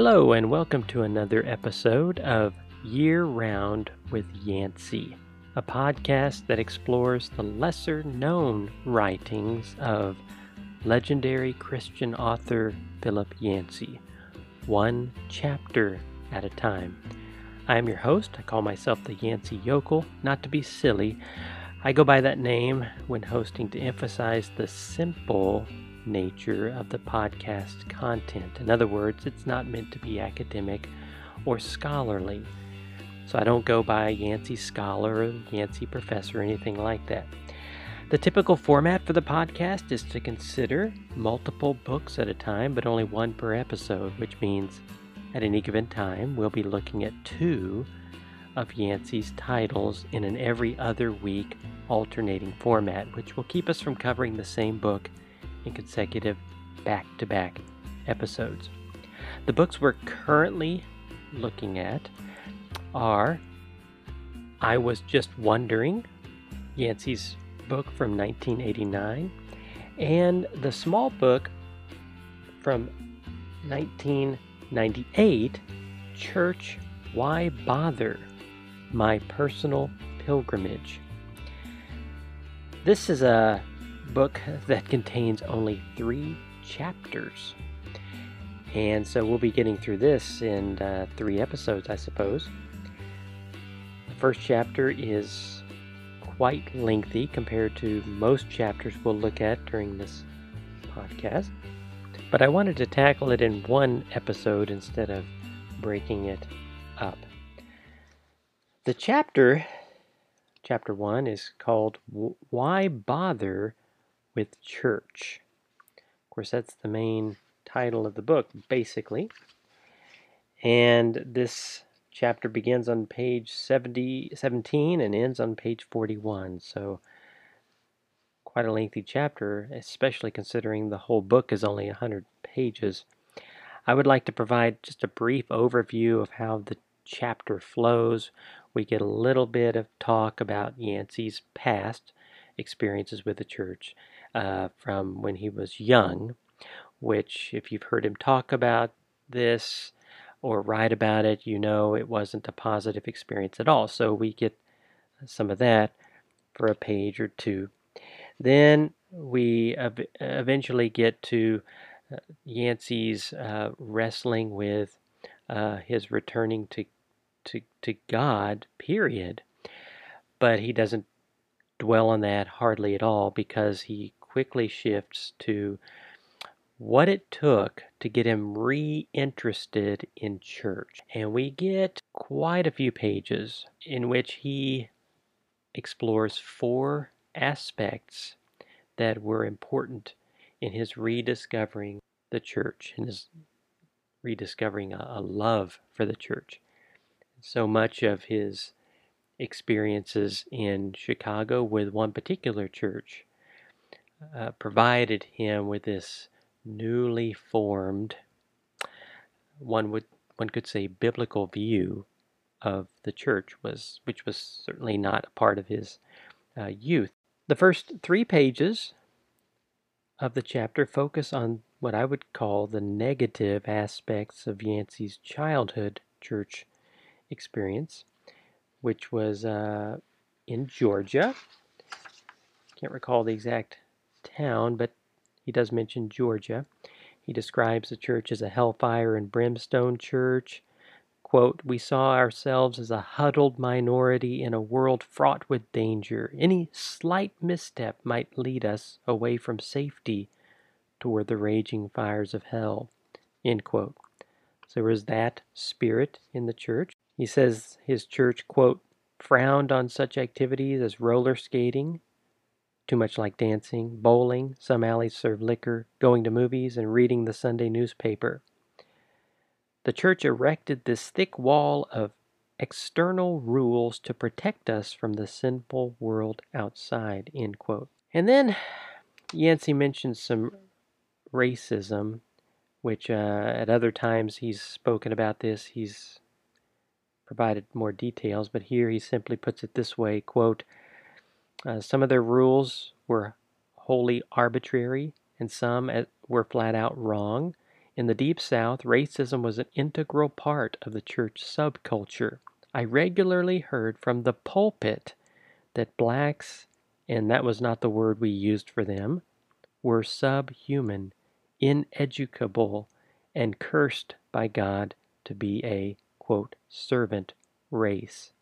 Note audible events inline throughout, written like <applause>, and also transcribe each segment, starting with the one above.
Hello, and welcome to another episode of Year Round with Yancey, a podcast that explores the lesser known writings of legendary Christian author Philip Yancey, one chapter at a time. I am your host. I call myself the Yancey Yokel, not to be silly. I go by that name when hosting to emphasize the simple nature of the podcast content. In other words, it's not meant to be academic or scholarly. So I don't go by Yancey Scholar or Yancey Professor or anything like that. The typical format for the podcast is to consider multiple books at a time, but only one per episode, which means at any given time we'll be looking at two of Yancey's titles in an every other week alternating format, which will keep us from covering the same book in consecutive back to back episodes. The books we're currently looking at are I Was Just Wondering, Yancey's book from 1989, and the small book from 1998, Church Why Bother? My Personal Pilgrimage. This is a book that contains only three chapters. And so we'll be getting through this in uh, three episodes, I suppose. The first chapter is quite lengthy compared to most chapters we'll look at during this podcast. But I wanted to tackle it in one episode instead of breaking it up. The chapter, chapter one, is called Why Bother with church. Of course, that's the main title of the book, basically. And this chapter begins on page 70, 17 and ends on page 41. So, quite a lengthy chapter, especially considering the whole book is only 100 pages. I would like to provide just a brief overview of how the chapter flows. We get a little bit of talk about Yancey's past experiences with the church uh, from when he was young, which, if you've heard him talk about this or write about it, you know it wasn't a positive experience at all. So we get some of that for a page or two. Then we ev- eventually get to uh, Yancey's uh, wrestling with uh, his returning to, to, to God, period. But he doesn't dwell on that hardly at all because he quickly shifts to what it took to get him reinterested in church. And we get quite a few pages in which he explores four aspects that were important in his rediscovering the church and his rediscovering a, a love for the church. So much of his experiences in Chicago with one particular church uh, provided him with this newly formed, one would one could say, biblical view of the church was, which was certainly not a part of his uh, youth. The first three pages of the chapter focus on what I would call the negative aspects of Yancey's childhood church experience, which was uh, in Georgia. Can't recall the exact town, but he does mention Georgia. He describes the church as a hellfire and brimstone church. Quote, We saw ourselves as a huddled minority in a world fraught with danger. Any slight misstep might lead us away from safety toward the raging fires of hell. End quote. So there was that spirit in the church. He says his church, quote, frowned on such activities as roller skating, too much like dancing, bowling, some alleys serve liquor, going to movies, and reading the Sunday newspaper. The church erected this thick wall of external rules to protect us from the sinful world outside. End quote. And then Yancey mentions some racism, which uh, at other times he's spoken about this. He's provided more details, but here he simply puts it this way quote, uh, some of their rules were wholly arbitrary, and some were flat out wrong. In the Deep South, racism was an integral part of the church subculture. I regularly heard from the pulpit that blacks, and that was not the word we used for them, were subhuman, ineducable, and cursed by God to be a quote, servant race.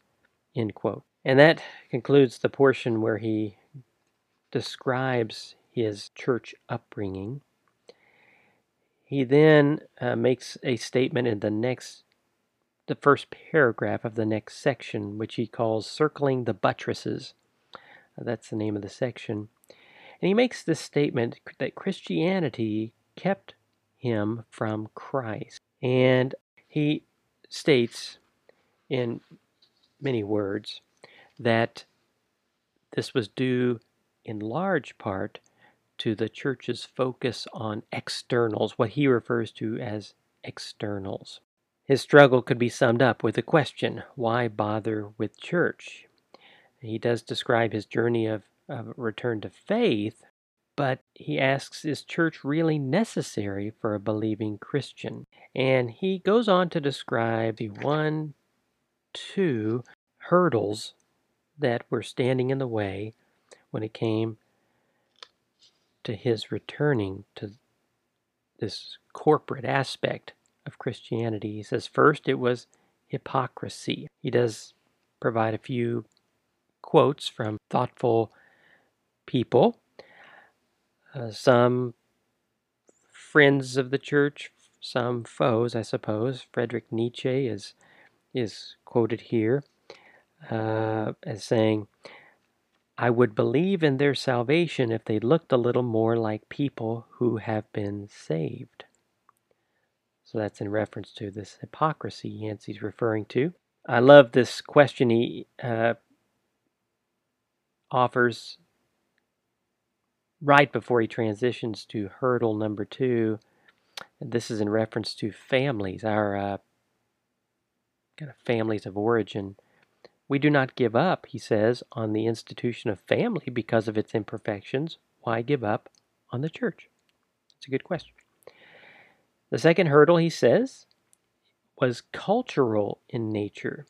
End quote. And that concludes the portion where he describes his church upbringing. He then uh, makes a statement in the next, the first paragraph of the next section, which he calls Circling the Buttresses. That's the name of the section. And he makes this statement that Christianity kept him from Christ. And he states in many words that this was due in large part to the church's focus on externals, what he refers to as externals. His struggle could be summed up with the question why bother with church? He does describe his journey of, of return to faith, but he asks, is church really necessary for a believing Christian? And he goes on to describe the one, two hurdles that were standing in the way when it came to his returning to this corporate aspect of Christianity. He says, first, it was hypocrisy. He does provide a few quotes from thoughtful people, uh, some friends of the church, some foes, I suppose. Frederick Nietzsche is is quoted here uh, as saying, I would believe in their salvation if they looked a little more like people who have been saved. So that's in reference to this hypocrisy Yancey's referring to. I love this question he uh, offers right before he transitions to hurdle number two. And this is in reference to families, our uh, kind of families of origin. We do not give up, he says, on the institution of family because of its imperfections. Why give up on the church? It's a good question. The second hurdle, he says, was cultural in nature.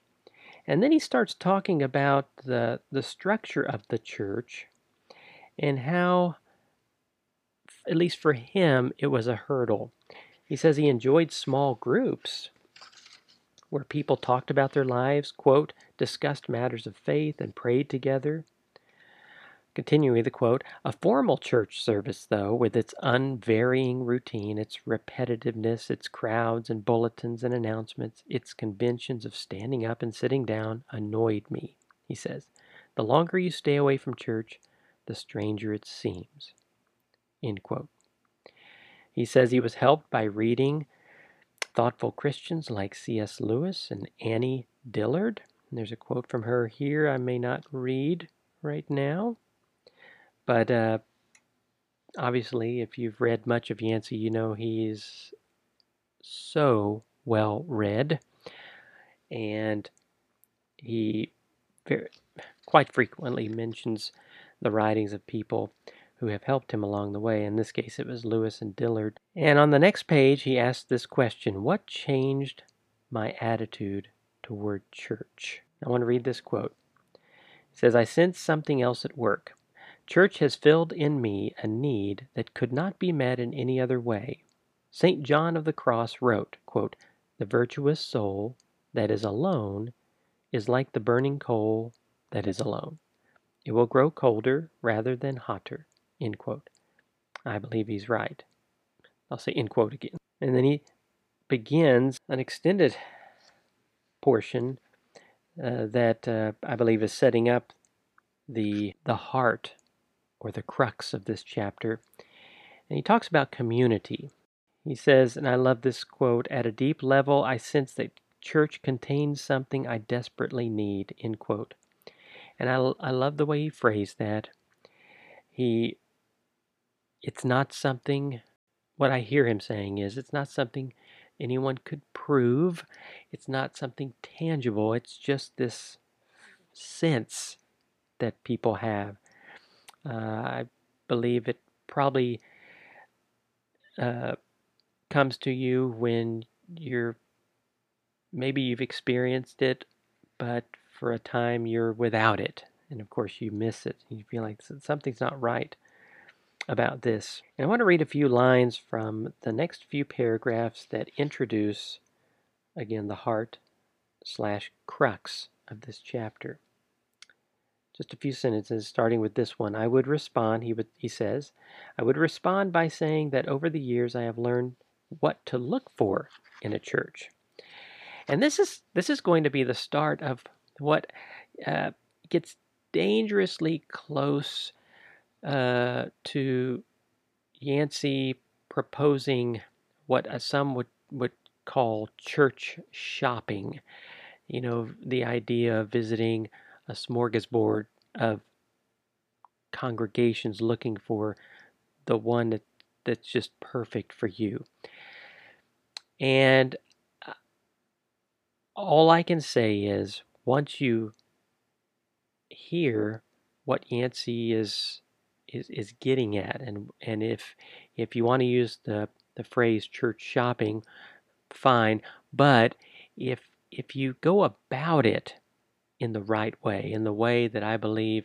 And then he starts talking about the, the structure of the church and how, at least for him, it was a hurdle. He says he enjoyed small groups where people talked about their lives, quote, discussed matters of faith, and prayed together. Continuing the quote, a formal church service, though, with its unvarying routine, its repetitiveness, its crowds and bulletins and announcements, its conventions of standing up and sitting down, annoyed me, he says. The longer you stay away from church, the stranger it seems. End quote. He says he was helped by reading thoughtful Christians like C.S. Lewis and Annie Dillard. And there's a quote from her here I may not read right now. But uh, obviously, if you've read much of Yancey, you know he's so well read. And he very, quite frequently mentions the writings of people who have helped him along the way. In this case, it was Lewis and Dillard. And on the next page, he asks this question What changed my attitude toward church? I want to read this quote. It says, I sense something else at work. Church has filled in me a need that could not be met in any other way. St. John of the Cross wrote, quote, The virtuous soul that is alone is like the burning coal that is alone. It will grow colder rather than hotter. End quote. I believe he's right. I'll say end quote again. And then he begins an extended portion uh, that uh, I believe is setting up the the heart or the crux of this chapter. And he talks about community. He says, and I love this quote, at a deep level I sense that church contains something I desperately need, end quote. And I, I love the way he phrased that. He it's not something, what I hear him saying is, it's not something anyone could prove. It's not something tangible. It's just this sense that people have. Uh, I believe it probably uh, comes to you when you're maybe you've experienced it, but for a time you're without it. And of course, you miss it. You feel like something's not right about this. And I want to read a few lines from the next few paragraphs that introduce, again, the heart slash crux of this chapter. Just a few sentences starting with this one. I would respond, he, would, he says, I would respond by saying that over the years I have learned what to look for in a church. And this is this is going to be the start of what uh, gets dangerously close uh, to Yancey proposing what uh, some would would call church shopping. You know, the idea of visiting a smorgasbord of congregations looking for the one that, that's just perfect for you. And uh, all I can say is once you hear what Yancey is is, is getting at and and if if you want to use the the phrase church shopping fine but if if you go about it in the right way in the way that I believe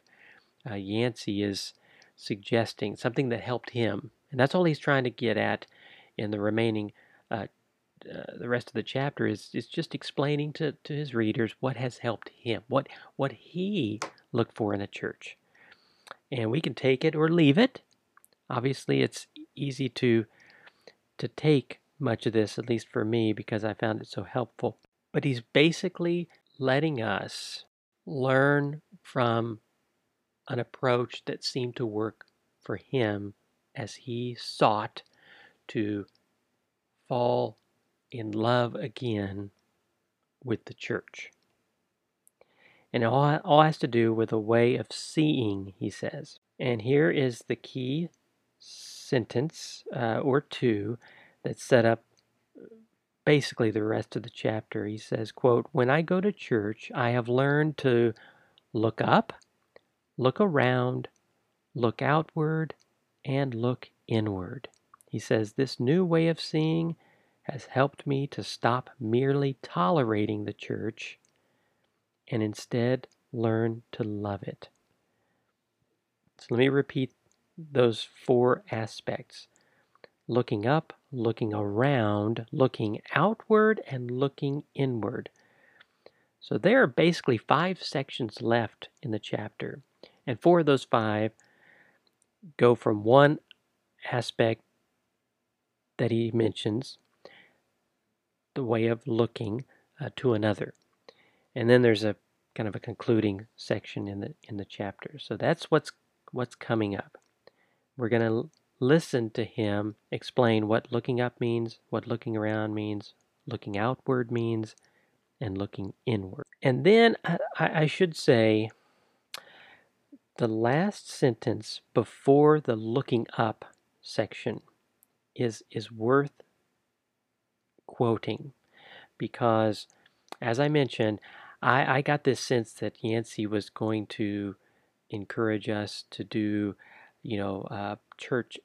uh, Yancey is suggesting something that helped him and that's all he's trying to get at in the remaining uh, uh, the rest of the chapter is is just explaining to, to his readers what has helped him, what what he looked for in a church, and we can take it or leave it. Obviously, it's easy to to take much of this, at least for me, because I found it so helpful. But he's basically letting us learn from an approach that seemed to work for him as he sought to fall in love again with the church. And it all, all has to do with a way of seeing, he says. And here is the key sentence uh, or two that set up basically the rest of the chapter. He says, quote, When I go to church, I have learned to look up, look around, look outward, and look inward. He says, This new way of seeing has helped me to stop merely tolerating the church and instead learn to love it. So let me repeat those four aspects looking up, looking around, looking outward, and looking inward. So there are basically five sections left in the chapter, and four of those five go from one aspect that he mentions the way of looking uh, to another. And then there's a kind of a concluding section in the in the chapter. So that's what's what's coming up. We're going to listen to him explain what looking up means, what looking around means, looking outward means, and looking inward. And then I, I should say the last sentence before the looking up section is is worth quoting because, as I mentioned, I, I got this sense that Yancey was going to encourage us to do, you know, uh, church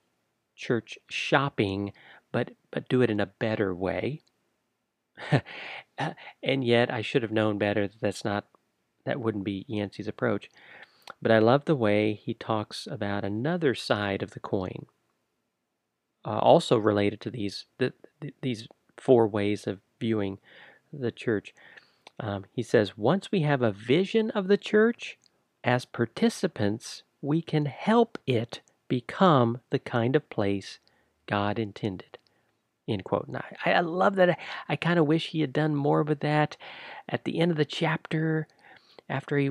church shopping, but but do it in a better way. <laughs> and yet, I should have known better that that's not that wouldn't be Yancey's approach. But I love the way he talks about another side of the coin, uh, also related to these the, these four ways of viewing the church. Um, he says, once we have a vision of the church, as participants, we can help it become the kind of place God intended. End quote. And I, I love that. I, I kind of wish he had done more with that at the end of the chapter after he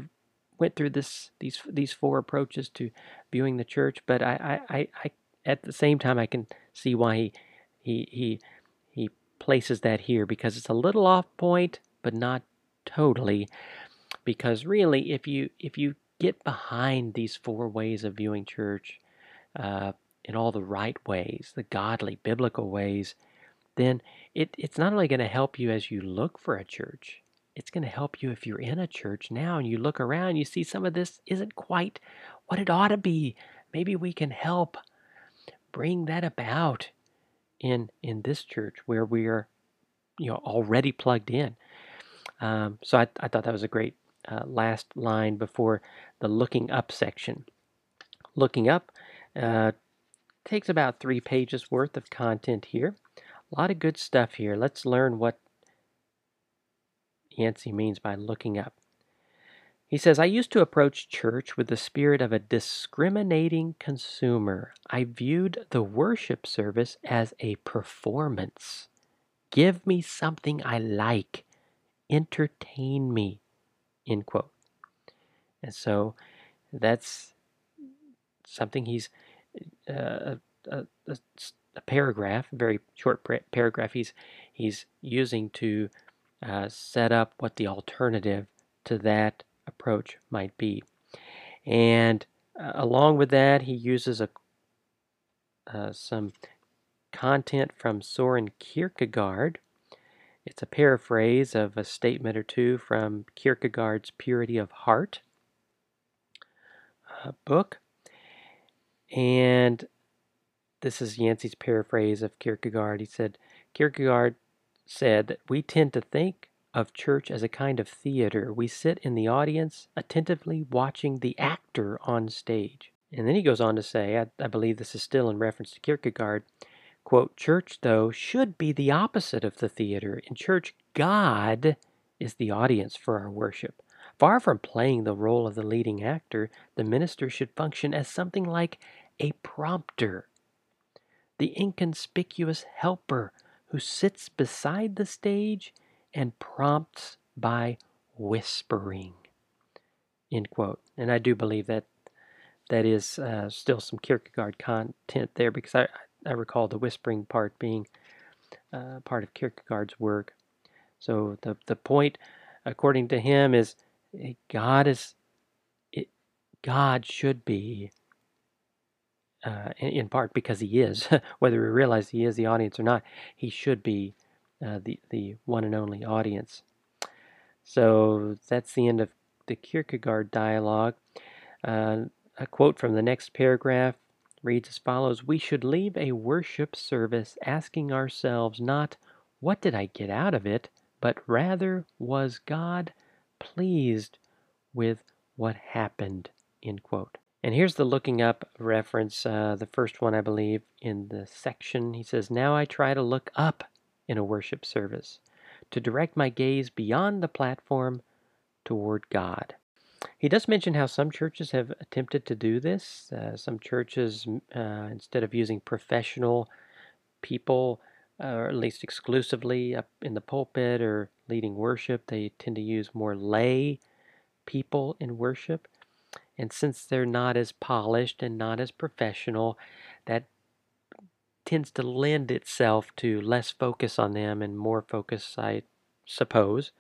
went through this these these four approaches to viewing the church. But I, I, I, at the same time I can see why he he he places that here because it's a little off point, but not totally. Because really, if you if you get behind these four ways of viewing church uh, in all the right ways, the godly, biblical ways, then it, it's not only going to help you as you look for a church, it's going to help you if you're in a church now and you look around, you see some of this isn't quite what it ought to be. Maybe we can help bring that about in in this church where we are, you know, already plugged in. Um, so I, I thought that was a great uh, last line before the looking up section. Looking up uh, takes about three pages worth of content here. A lot of good stuff here. Let's learn what Yancey means by looking up. He says, I used to approach church with the spirit of a discriminating consumer. I viewed the worship service as a performance. Give me something I like. Entertain me. End quote. And so that's something he's uh, a, a, a, paragraph, a very short paragraph he's he's using to uh, set up what the alternative to that approach might be. And uh, along with that, he uses a uh, some content from Soren Kierkegaard. It's a paraphrase of a statement or two from Kierkegaard's Purity of Heart uh, book. And this is Yancey's paraphrase of Kierkegaard. He said, Kierkegaard said that we tend to think of church as a kind of theater. We sit in the audience, attentively watching the actor on stage. And then he goes on to say, I, I believe this is still in reference to Kierkegaard, quote, Church, though, should be the opposite of the theater. In church, God is the audience for our worship. Far from playing the role of the leading actor, the minister should function as something like a prompter, the inconspicuous helper who sits beside the stage and prompts by whispering. End quote. And I do believe that that is uh, still some Kierkegaard content there because I, I recall the whispering part being uh, part of Kierkegaard's work. So the, the point, according to him, is eh, God is it, God should be uh, in, part because he is, <laughs> whether we realize he is the audience or not, he should be uh, the, the one and only audience. So that's the end of the Kierkegaard dialogue. Uh, a quote from the next paragraph reads as follows We should leave a worship service asking ourselves not, What did I get out of it? but rather, Was God pleased with what happened? End quote. And here's the looking up reference, uh, the first one, I believe, in the section. He says, Now I try to look up in a worship service, to direct my gaze beyond the platform toward God. He does mention how some churches have attempted to do this. Uh, some churches, uh, instead of using professional people, uh, or at least exclusively up in the pulpit or leading worship, they tend to use more lay people in worship. And since they're not as polished and not as professional, that tends to lend itself to less focus on them and more focus, I suppose,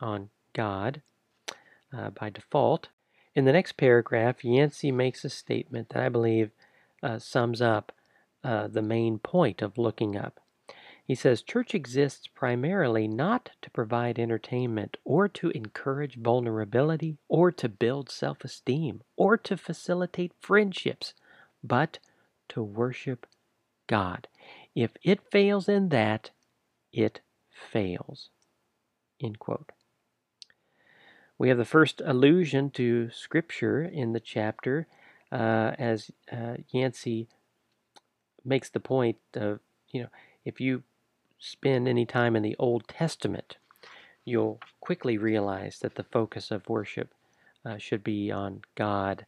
on God uh, by default. In the next paragraph, Yancey makes a statement that I believe uh, sums up uh, the main point of looking up. He says, Church exists primarily not to provide entertainment or to encourage vulnerability or to build self esteem or to facilitate friendships, but to worship God. If it fails in that, it fails. End quote. We have the first allusion to Scripture in the chapter uh, as uh, Yancey makes the point of, you know, if you spend any time in the Old Testament, you'll quickly realize that the focus of worship uh, should be on God,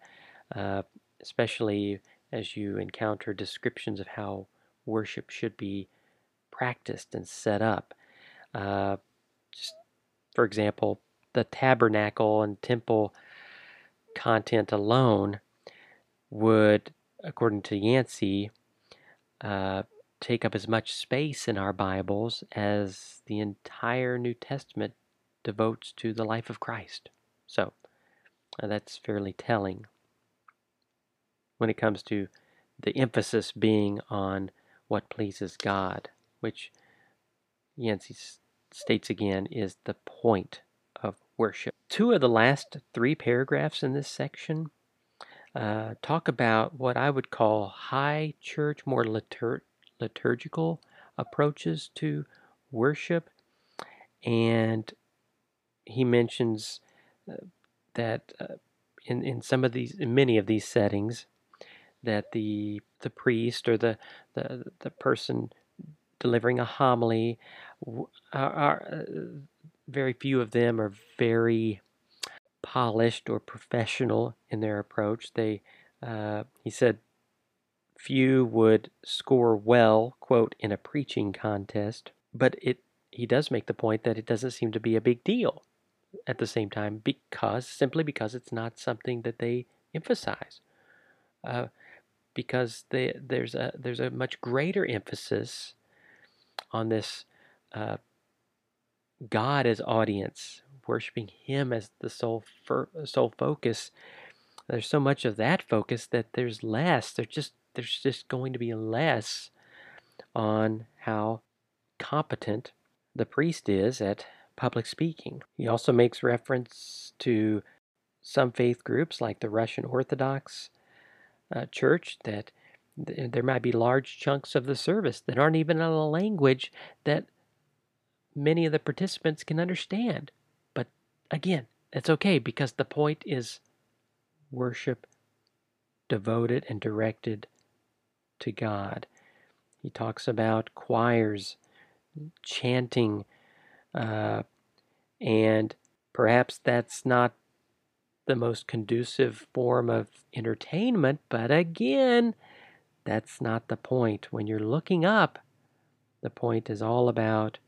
uh, especially as you encounter descriptions of how worship should be practiced and set up. Uh, just for example, the tabernacle and temple content alone would, according to Yancey, uh, take up as much space in our Bibles as the entire New Testament devotes to the life of Christ. So uh, that's fairly telling when it comes to the emphasis being on what pleases God, which Yancey states again is the point worship. Two of the last three paragraphs in this section uh, talk about what I would call high church, more litur- liturgical approaches to worship. And he mentions uh, that uh, in, in some of these, in many of these settings, that the the priest or the the, the person delivering a homily are, are uh, very few of them are very polished or professional in their approach. They, uh, he said, few would score well, quote, in a preaching contest, but it he does make the point that it doesn't seem to be a big deal at the same time because simply because it's not something that they emphasize. Uh, because they, there's a there's a much greater emphasis on this uh, God as audience, worshiping Him as the sole sole focus. There's so much of that focus that there's less. There's just there's just going to be less on how competent the priest is at public speaking. He also makes reference to some faith groups like the Russian Orthodox uh, Church that th- there might be large chunks of the service that aren't even in a language that many of the participants can understand. But again, that's okay because the point is worship devoted and directed to God. He talks about choirs, chanting, uh, and perhaps that's not the most conducive form of entertainment, but again, that's not the point. When you're looking up, the point is all about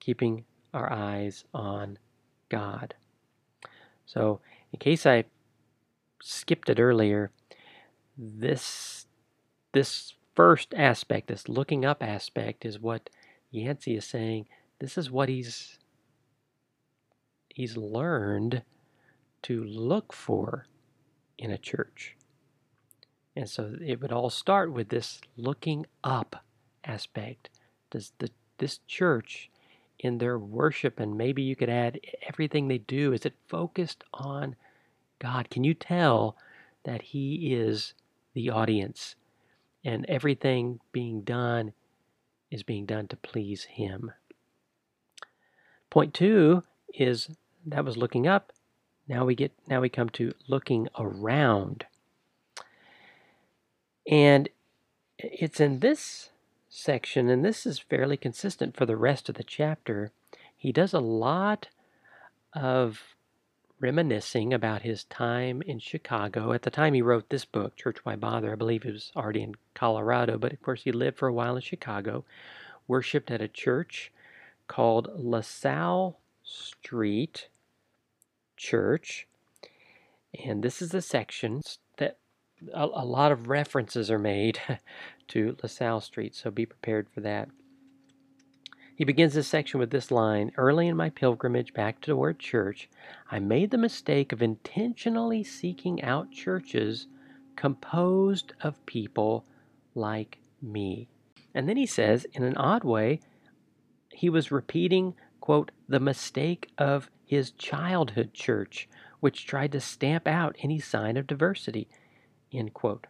keeping our eyes on God. So, in case I skipped it earlier, this this first aspect, this looking up aspect, is what Yancey is saying. This is what he's he's learned to look for in a church. And so it would all start with this looking up aspect. Does the this church in their worship, and maybe you could add everything they do, is it focused on God? Can you tell that He is the audience and everything being done is being done to please Him? Point two is that was looking up. Now we get now we come to looking around. And it's in this section, and this is fairly consistent for the rest of the chapter, he does a lot of reminiscing about his time in Chicago. At the time he wrote this book, Church Why Bother, I believe he was already in Colorado, but of course he lived for a while in Chicago, worshiped at a church called LaSalle Street Church. And this is the section that a, a lot of references are made <laughs> to LaSalle Street, so be prepared for that. He begins this section with this line Early in my pilgrimage back toward church, I made the mistake of intentionally seeking out churches composed of people like me. And then he says, in an odd way, he was repeating, quote, the mistake of his childhood church, which tried to stamp out any sign of diversity, end quote.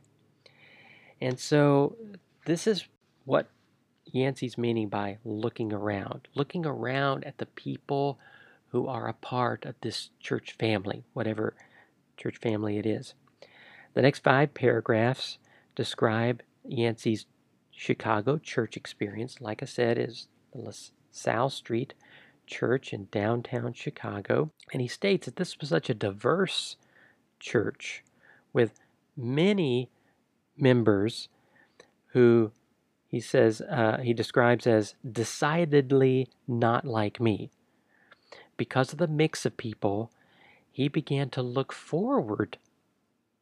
And so this is what Yancey's meaning by looking around, looking around at the people who are a part of this church family, whatever church family it is. The next five paragraphs describe Yancey's Chicago church experience. Like I said, is the LaSalle Street Church in downtown Chicago. And he states that this was such a diverse church with many members who he says uh, he describes as decidedly not like me. Because of the mix of people, he began to look forward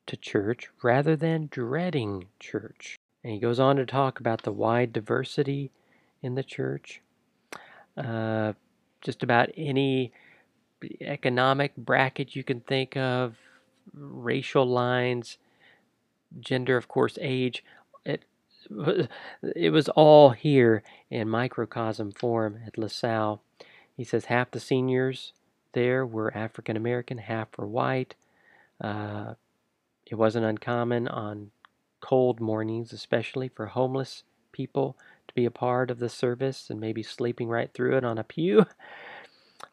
to church rather than dreading church. And he goes on to talk about the wide diversity in the church. Uh, just about any economic bracket you can think of, racial lines, gender, of course, age. It it was all here in microcosm form at LaSalle. He says half the seniors there were African American, half were white. Uh, it wasn't uncommon on cold mornings, especially for homeless people to be a part of the service and maybe sleeping right through it on a pew.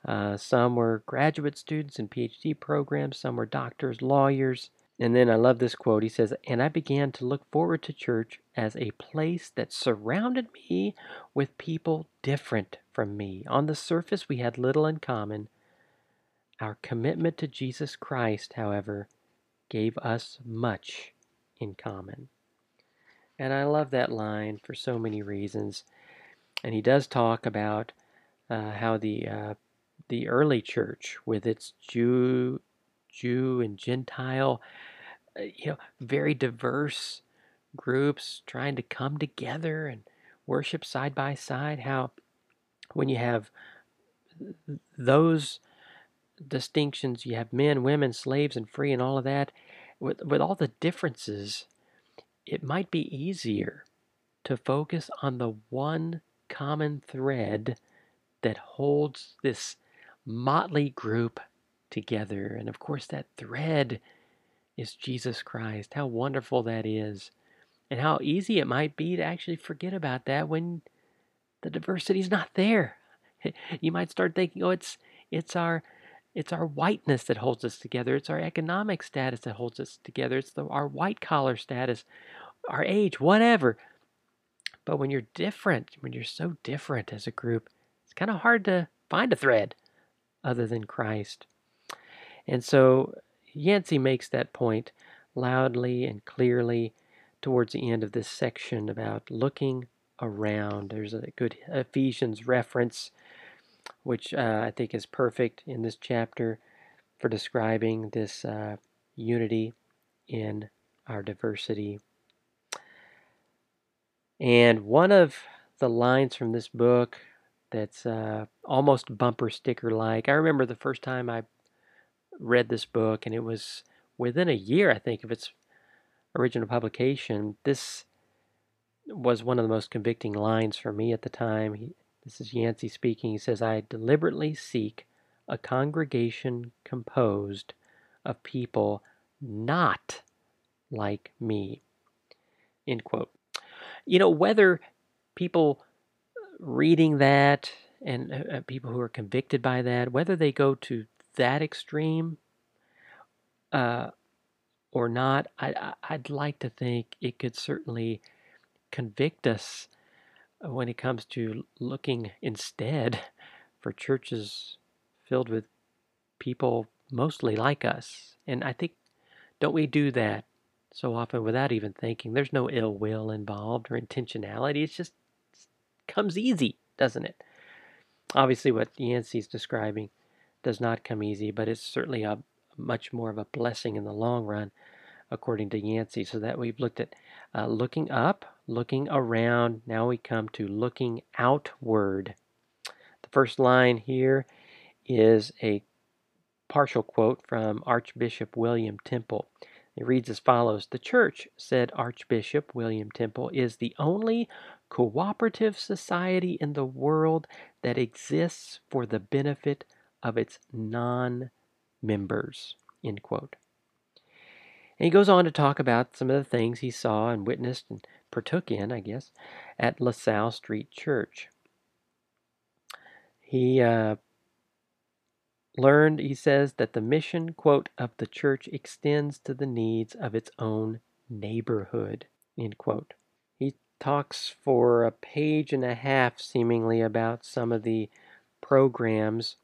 Uh, some were graduate students in PhD programs, some were doctors, lawyers. And then I love this quote. He says, And I began to look forward to church as a place that surrounded me with people different from me. On the surface, we had little in common. Our commitment to Jesus Christ, however, gave us much in common. And I love that line for so many reasons. And he does talk about uh, how the uh, the early church, with its Jew, Jew and Gentile, uh, you know, very diverse groups trying to come together and worship side by side. How when you have those distinctions, you have men, women, slaves, and free, and all of that. With with all the differences, it might be easier to focus on the one common thread that holds this motley group together. And of course, that thread is Jesus Christ. How wonderful that is. And how easy it might be to actually forget about that when the diversity is not there. <laughs> You might start thinking, oh, it's it's our it's our whiteness that holds us together. It's our economic status that holds us together. It's the, our white collar status, our age, whatever. But when you're different, when you're so different as a group, it's kind of hard to find a thread other than Christ. And so Yancey makes that point loudly and clearly towards the end of this section about looking around. There's a good Ephesians reference, which uh, I think is perfect in this chapter for describing this uh, unity in our diversity. And one of the lines from this book that's uh, almost bumper sticker like. I remember the first time I read this book, and it was within a year, I think, of its original publication. This was one of the most convicting lines for me at the time. He, this is Yancey speaking. He says, I deliberately seek a congregation composed of people not like me. End quote. You know, whether people reading that and uh, uh, people who are convicted by that, whether they go to that extreme uh, or not, I, I'd like to think it could certainly convict us when it comes to looking instead <laughs> for churches filled with people mostly like us. And I think, don't we do that so often without even thinking? There's no ill will involved or intentionality. It's just comes easy, doesn't it? Obviously, what Yancey's describing does not come easy, but it's certainly a much more of a blessing in the long run, according to Yancey. So that we've looked at uh, looking up, looking around. Now we come to looking outward. The first line here is a partial quote from Archbishop William Temple. It reads as follows The church, said Archbishop William Temple, is the only cooperative society in the world that exists for the benefit of its non members. End quote. And he goes on to talk about some of the things he saw and witnessed and partook in, I guess, at LaSalle Street Church. He uh, learned, he says, that the mission, quote, of the church extends to the needs of its own neighborhood, end quote He talks for a page and a half, seemingly, about some of the programs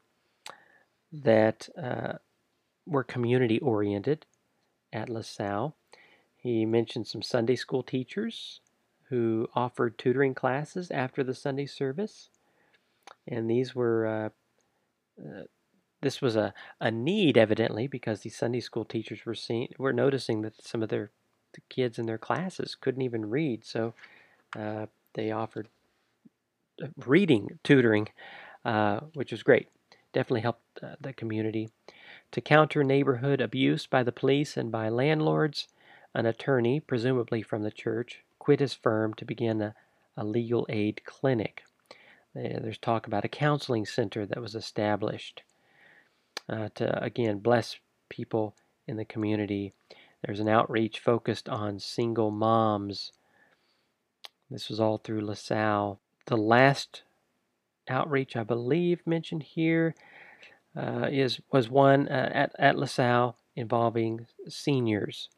that uh, were community oriented at LaSalle. He mentioned some Sunday school teachers who offered tutoring classes after the Sunday service. And these were, uh, uh, this was a, a need evidently because these Sunday school teachers were seeing, were noticing that some of their the kids in their classes couldn't even read. So uh, they offered uh, reading tutoring, uh, which was great. Definitely helped uh, the community. To counter neighborhood abuse by the police and by landlords, an attorney, presumably from the church, quit his firm to begin a, a legal aid clinic. There's talk about a counseling center that was established uh, to, again, bless people in the community. There's an outreach focused on single moms This was all through LaSalle. The last outreach, I believe, mentioned here uh, is was one uh, at, at LaSalle involving seniors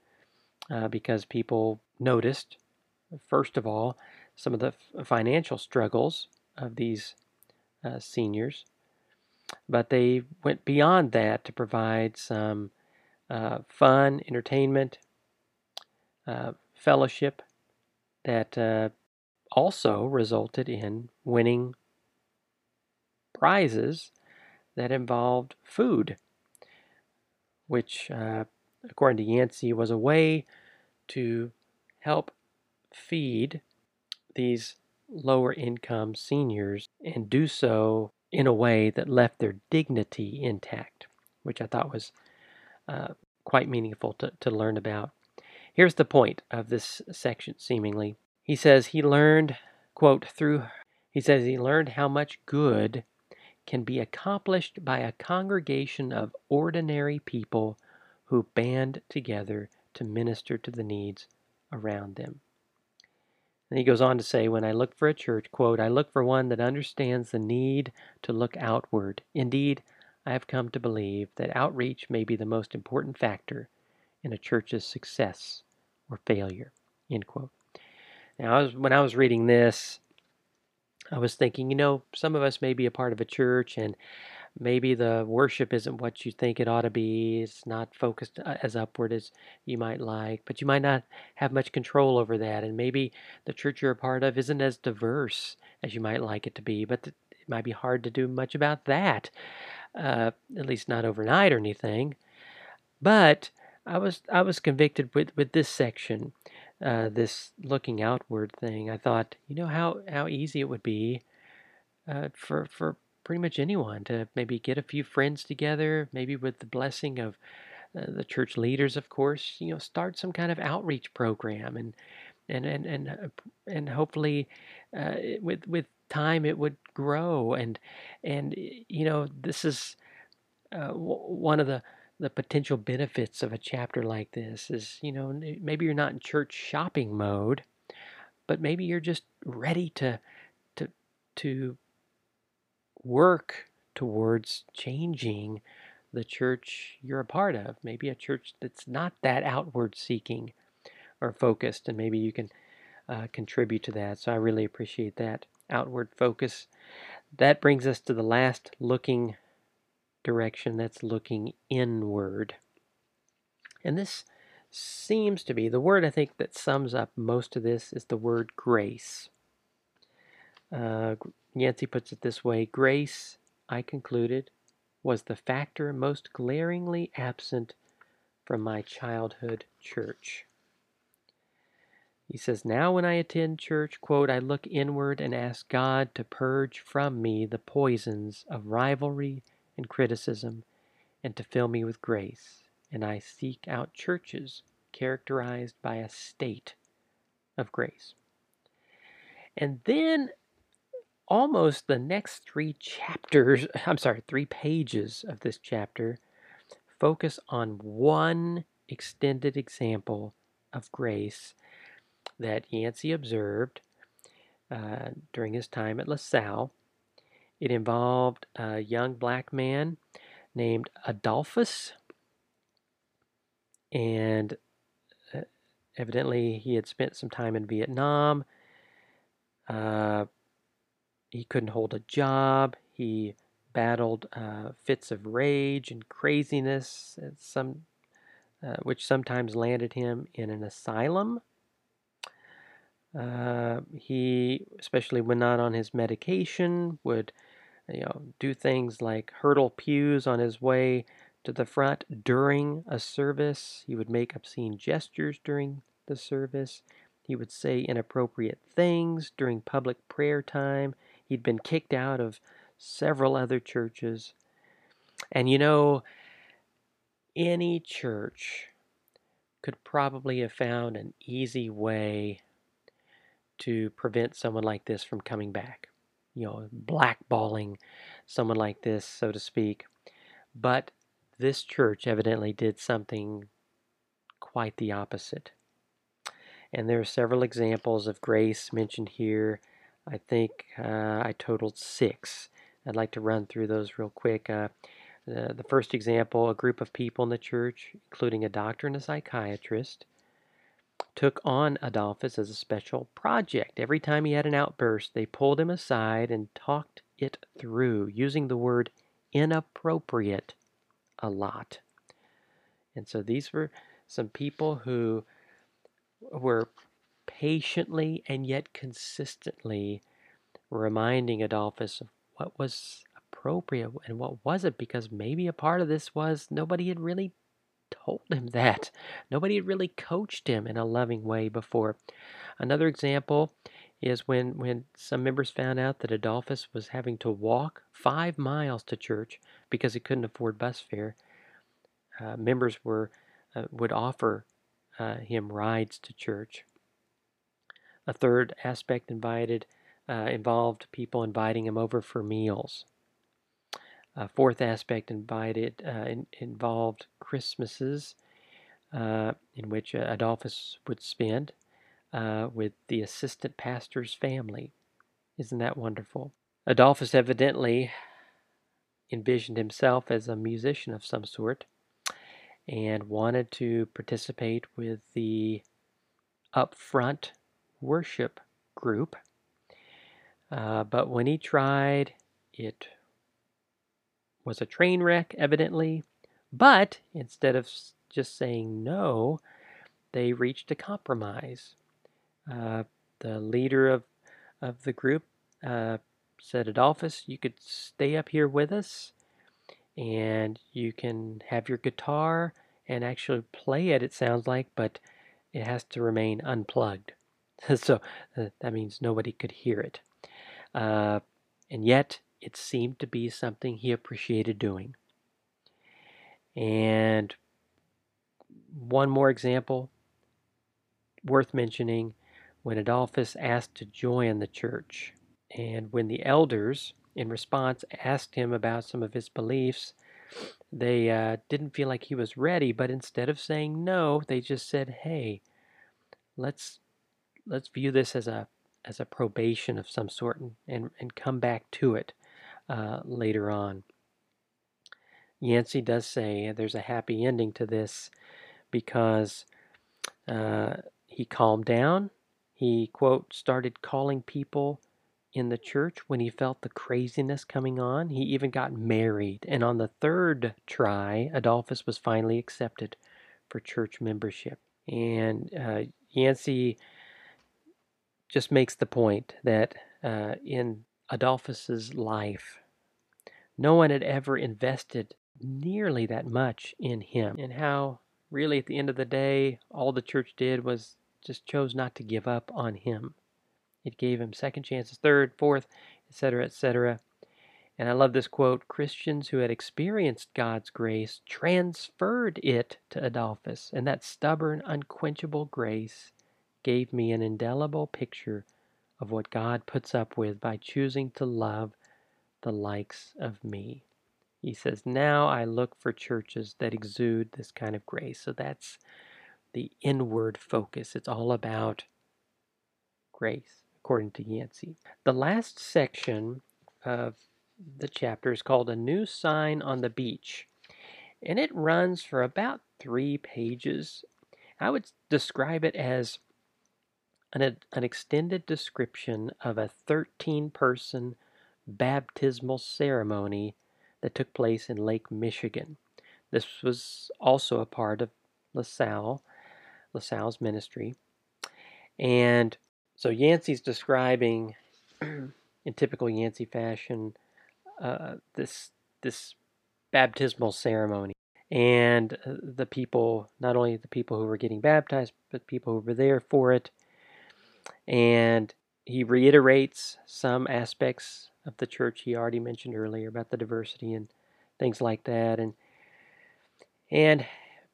uh, because people noticed, first of all, some of the financial struggles of these uh, seniors, but they went beyond that to provide some uh, fun, entertainment, uh, fellowship that also resulted in winning prizes that involved food, which, uh, according to Yancey, was a way to help feed these lower income seniors and do so in a way that left their dignity intact, which I thought was uh, quite meaningful to, to learn about. Here's the point of this section, seemingly. He says he learned, quote, through, he says he learned how much good can be accomplished by a congregation of ordinary people who band together to minister to the needs around them. And he goes on to say, When I look for a church, quote, I look for one that understands the need to look outward. Indeed, I have come to believe that outreach may be the most important factor in a church's success or failure. End quote. Now, I was, when I was reading this, I was thinking, you know, some of us may be a part of a church and maybe the worship isn't what you think it ought to be. It's not focused uh, as upward as you might like, but you might not have much control over that. And maybe the church you're a part of isn't as diverse as you might like it to be, but it might be hard to do much about that, uh, at least not overnight or anything. But I was I was convicted with, with this section uh, this looking outward thing, I thought, you know how how easy it would be uh, for for pretty much anyone to maybe get a few friends together, maybe with the blessing of uh, the church leaders, of course, you know, start some kind of outreach program and and and and uh, and hopefully uh, with with time it would grow. And and you know this is uh, one of the the potential benefits of a chapter like this is, you know, maybe you're not in church shopping mode, but maybe you're just ready to to to work towards changing the church you're a part of. Maybe a church that's not that outward seeking or focused, and maybe you can uh, contribute to that. So I really appreciate that outward focus. That brings us to the last looking direction that's looking inward. And this seems to be the word I think that sums up most of this is the word grace. Uh, Yancey puts it this way Grace, I concluded, was the factor most glaringly absent from my childhood church. He says, Now when I attend church, quote, I look inward and ask God to purge from me the poisons of rivalry and criticism, and to fill me with grace. And I seek out churches characterized by a state of grace. And then almost the next three chapters, <laughs> I'm sorry, three pages of this chapter focus on one extended example of grace that Yancey observed uh, during his time at LaSalle it involved a young black man named Adolphus, and uh, evidently he had spent some time in Vietnam. Uh, he couldn't hold a job. He battled uh, fits of rage and craziness, some, uh, which sometimes landed him in an asylum. Uh, he, especially when not on his medication, would you know do things like hurdle pews on his way to the front during a service. He would make obscene gestures during the service. He would say inappropriate things during public prayer time. He'd been kicked out of several other churches. And you know, any church could probably have found an easy way to prevent someone like this from coming back. You know, blackballing someone like this, so to speak. But this church evidently did something quite the opposite. And there are several examples of grace mentioned here. I think uh, I totaled six. I'd like to run through those real quick. Uh, the, the first example a group of people in the church, including a doctor and a psychiatrist, took on Adolphus as a special project. Every time he had an outburst, they pulled him aside and talked it through, using the word inappropriate a lot. And so these were some people who were patiently and yet consistently reminding Adolphus of what was appropriate and what wasn't, because maybe a part of this was nobody had really told him that. Nobody had really coached him in a loving way before. Another example is when, when some members found out that Adolphus was having to walk five miles to church because he couldn't afford bus fare. Uh, members were uh, would offer uh, him rides to church. A third aspect invited uh, involved people inviting him over for meals. A fourth aspect invited uh, in, involved Christmases uh, in which Adolphus would spend uh, with the assistant pastor's family. Isn't that wonderful? Adolphus evidently envisioned himself as a musician of some sort and wanted to participate with the upfront worship group. Uh, but when he tried, it was a train wreck, evidently. But instead of just saying no, they reached a compromise. Uh, the leader of, of the group uh, said, Adolphus, you could stay up here with us and you can have your guitar and actually play it, it sounds like, but it has to remain unplugged. <laughs> so uh, that means nobody could hear it. Uh, and yet, it seemed to be something he appreciated doing. And one more example worth mentioning when Adolphus asked to join the church. And when the elders, in response, asked him about some of his beliefs, they uh, didn't feel like he was ready, but instead of saying no, they just said, "Hey, let's let's view this as a as a probation of some sort and and, and come back to it uh, later on." Yancey does say there's a happy ending to this because uh, he calmed down he, quote, started calling people in the church when he felt the craziness coming on. He even got married. And on the third try, Adolphus was finally accepted for church membership. And uh, Yancey just makes the point that uh, in Adolphus's life, no one had ever invested nearly that much in him, and how really at the end of the day, all the church did was just chose not to give up on him. It gave him second chances, third, fourth, etc., etc. And I love this quote Christians who had experienced God's grace transferred it to Adolphus, and that stubborn, unquenchable grace gave me an indelible picture of what God puts up with by choosing to love the likes of me. He says, Now I look for churches that exude this kind of grace. So that's the inward focus. It's all about grace, according to Yancey. The last section of the chapter is called A New Sign on the Beach, and it runs for about three pages. I would describe it as an, an extended description of a 13 person baptismal ceremony that took place in Lake Michigan. This was also a part of LaSalle LaSalle's ministry. And so Yancey's describing, <clears throat> in typical Yancey fashion, uh, this this baptismal ceremony, and uh, the people, not only the people who were getting baptized, but people who were there for it. And he reiterates some aspects of the church he already mentioned earlier about the diversity and things like that, and and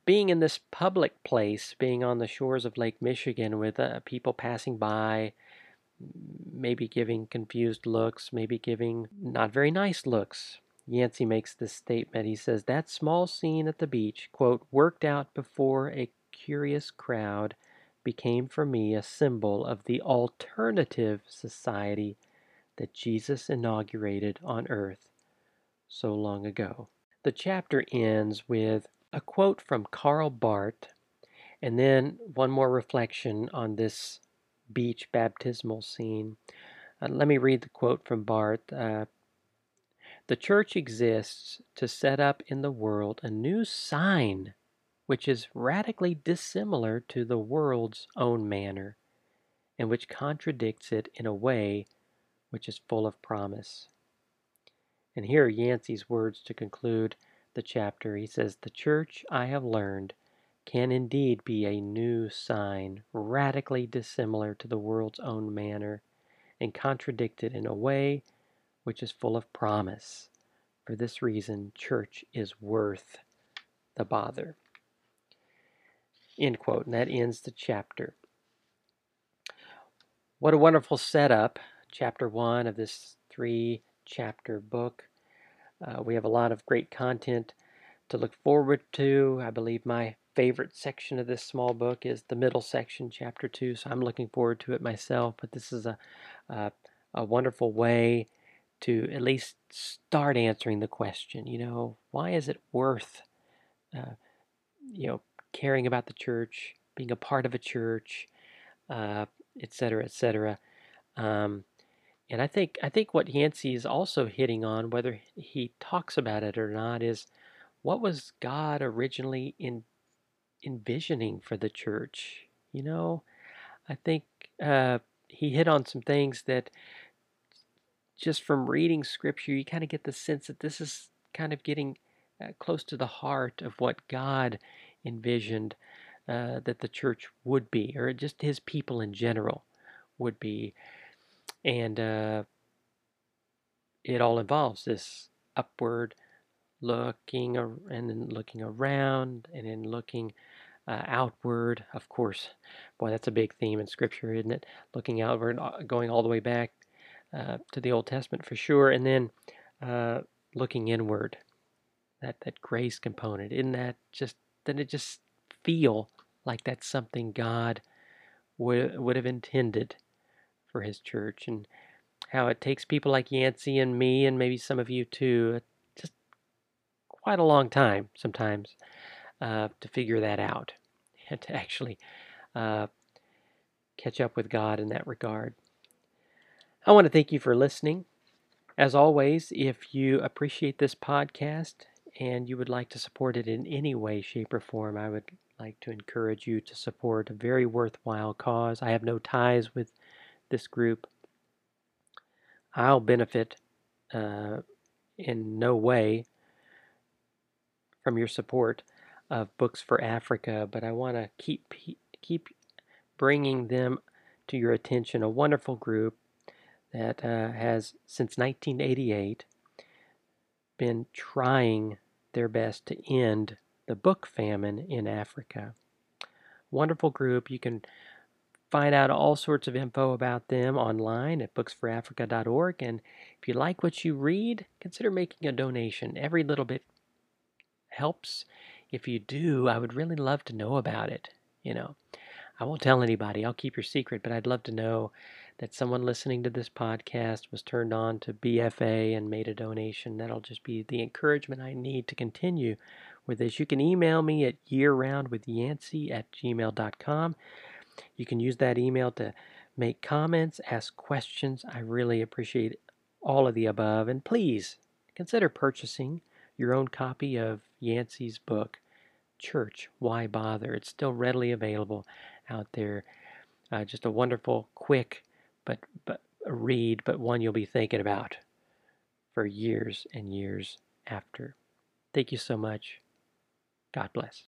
being in this public place, being on the shores of Lake Michigan with uh, people passing by, maybe giving confused looks, maybe giving not very nice looks. Yancey makes this statement. He says, That small scene at the beach, quote, worked out before a curious crowd became for me a symbol of the alternative society that Jesus inaugurated on earth so long ago. The chapter ends with a quote from Karl Barth, and then one more reflection on this beach baptismal scene. Uh, let me read the quote from Barth. Uh, the church exists to set up in the world a new sign which is radically dissimilar to the world's own manner and which contradicts it in a way which is full of promise. And here are Yancey's words to conclude the chapter. He says, The church, I have learned, can indeed be a new sign, radically dissimilar to the world's own manner, and contradicted in a way which is full of promise. For this reason, church is worth the bother. End quote. And that ends the chapter. What a wonderful setup. Chapter one of this three chapter book. Uh, we have a lot of great content to look forward to. I believe my favorite section of this small book is the middle section, chapter two. So I'm looking forward to it myself. But this is a, a, a wonderful way to at least start answering the question. You know, why is it worth, uh, you know, caring about the church, being a part of a church, uh, et cetera, et cetera. Um, and I think I think what Yancey is also hitting on, whether he talks about it or not, is what was God originally in envisioning for the church? You know, I think uh, he hit on some things that just from reading scripture, you kind of get the sense that this is kind of getting uh, close to the heart of what God envisioned uh, that the church would be, or just his people in general would be. And uh, it all involves this upward looking and then looking around and then looking uh, outward. Of course, boy, that's a big theme in Scripture, isn't it? Looking outward, uh, going all the way back uh, to the Old Testament for sure, and then uh, looking inward. That that grace component, isn't that just then it just feel like that's something God would would have intended for His church, and how it takes people like Yancey and me, and maybe some of you too, just quite a long time sometimes uh, to figure that out <laughs> and to actually uh, catch up with God in that regard. I want to thank you for listening. As always, if you appreciate this podcast and you would like to support it in any way, shape, or form, I would like to encourage you to support a very worthwhile cause. I have no ties with this group. I'll benefit uh, in no way from your support of Books for Africa, but I want to keep keep bringing them to your attention. A wonderful group that uh, has since 1988 been trying their best to end the book famine in Africa. Wonderful group. You can find out all sorts of info about them online at booksforafrica.org. And if you like what you read, consider making a donation. Every little bit helps. If you do, I would really love to know about it. You know, I won't tell anybody, I'll keep your secret, but I'd love to know that someone listening to this podcast was turned on to BFA and made a donation. That'll just be the encouragement I need to continue with this. You can email me at yearroundwithyancey at gmail.com. You can use that email to make comments, ask questions. I really appreciate all of the above. And please consider purchasing your own copy of Yancey's book, Church Why Bother? It's still readily available out there. Uh, just a wonderful, quick, but but read, but one you'll be thinking about for years and years after. Thank you so much. God bless.